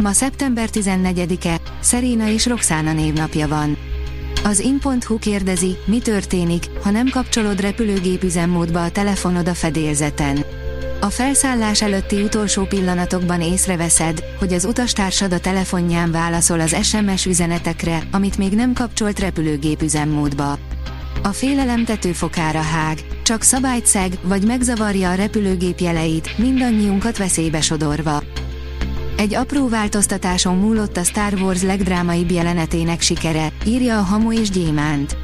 Ma szeptember 14-e, Szeréna és Roxana névnapja van. Az in.hu kérdezi, mi történik, ha nem kapcsolod repülőgép üzemmódba a telefonod a fedélzeten. A felszállás előtti utolsó pillanatokban észreveszed, hogy az utastársad a telefonján válaszol az SMS üzenetekre, amit még nem kapcsolt repülőgép üzemmódba. A félelem tetőfokára hág, csak szabályt szeg, vagy megzavarja a repülőgép jeleit, mindannyiunkat veszélybe sodorva. Egy apró változtatáson múlott a Star Wars legdrámaibb jelenetének sikere, írja a Hamu és Gyémánt.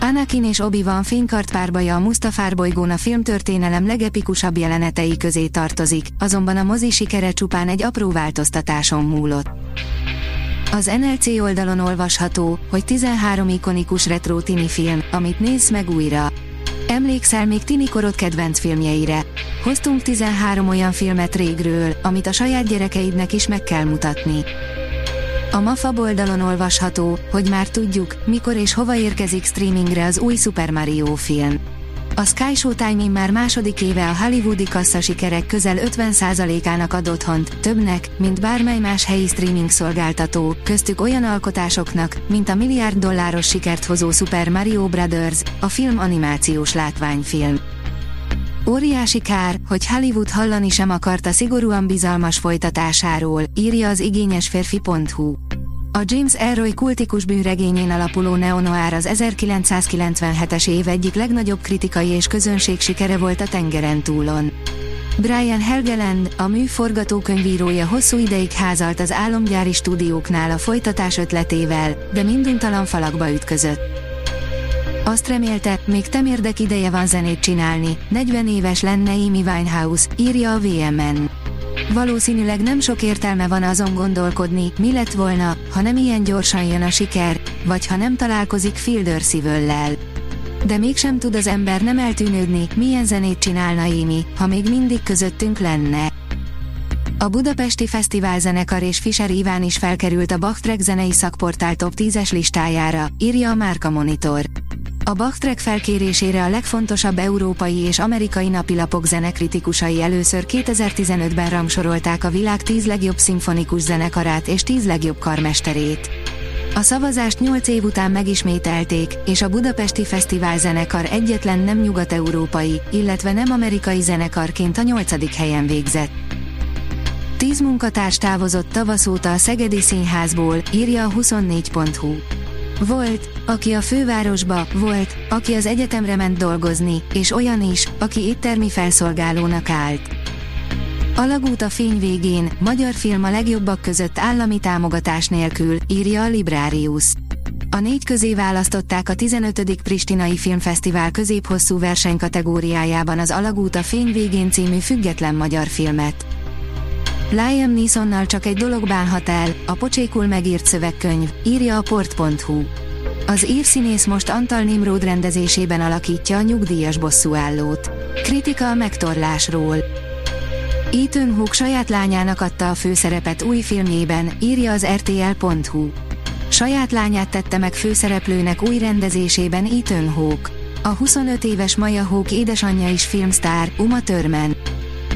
Anakin és Obi-Wan fénykart párbaja a Mustafár bolygón a filmtörténelem legepikusabb jelenetei közé tartozik, azonban a mozi sikere csupán egy apró változtatáson múlott. Az NLC oldalon olvasható, hogy 13 ikonikus retro tini film, amit nézz meg újra. Emlékszel még tini korod kedvenc filmjeire? Hoztunk 13 olyan filmet régről, amit a saját gyerekeidnek is meg kell mutatni. A MAFA oldalon olvasható, hogy már tudjuk, mikor és hova érkezik streamingre az új Super Mario film. A Sky Showtime már második éve a hollywoodi kassza sikerek közel 50%-ának ad otthont, többnek, mint bármely más helyi streaming szolgáltató, köztük olyan alkotásoknak, mint a milliárd dolláros sikert hozó Super Mario Brothers, a film animációs látványfilm. Óriási kár, hogy Hollywood hallani sem akarta szigorúan bizalmas folytatásáról, írja az igényes férfi.hu. A James Elroy kultikus bűnregényén alapuló neonoár az 1997-es év egyik legnagyobb kritikai és közönség sikere volt a tengeren túlon. Brian Helgeland, a mű forgatókönyvírója hosszú ideig házalt az álomgyári stúdióknál a folytatás ötletével, de minduntalan falakba ütközött. Azt remélte, még temérdek ideje van zenét csinálni, 40 éves lenne Amy Winehouse, írja a VMN. Valószínűleg nem sok értelme van azon gondolkodni, mi lett volna, ha nem ilyen gyorsan jön a siker, vagy ha nem találkozik Fielder szívöllel. De mégsem tud az ember nem eltűnődni, milyen zenét csinálna Amy, ha még mindig közöttünk lenne. A Budapesti Fesztivál zenekar és Fischer Iván is felkerült a Bachtrek zenei szakportál top 10-es listájára, írja a Márka Monitor. A Bachtrek felkérésére a legfontosabb európai és amerikai napilapok zenekritikusai először 2015-ben rangsorolták a világ 10 legjobb szimfonikus zenekarát és 10 legjobb karmesterét. A szavazást 8 év után megismételték, és a Budapesti Fesztivál zenekar egyetlen nem nyugat-európai, illetve nem amerikai zenekarként a 8. helyen végzett. 10 munkatárs távozott tavasz óta a Szegedi Színházból, írja a 24.hu. Volt, aki a fővárosba, volt, aki az egyetemre ment dolgozni, és olyan is, aki éttermi felszolgálónak állt. Alagút a fény végén, magyar film a legjobbak között állami támogatás nélkül, írja a Librarius. A négy közé választották a 15. Pristinai Filmfesztivál középhosszú versenykategóriájában az Alagút a fény végén című független magyar filmet. Liam Neesonnal csak egy dolog bánhat el, a pocsékul megírt szövegkönyv, írja a port.hu. Az írszínész most Antal Nimród rendezésében alakítja a nyugdíjas bosszúállót. Kritika a megtorlásról. Ethan Hawke saját lányának adta a főszerepet új filmjében, írja az rtl.hu. Saját lányát tette meg főszereplőnek új rendezésében Ethan Hawke. A 25 éves Maya Hawke édesanyja is filmstár, Uma Thurman.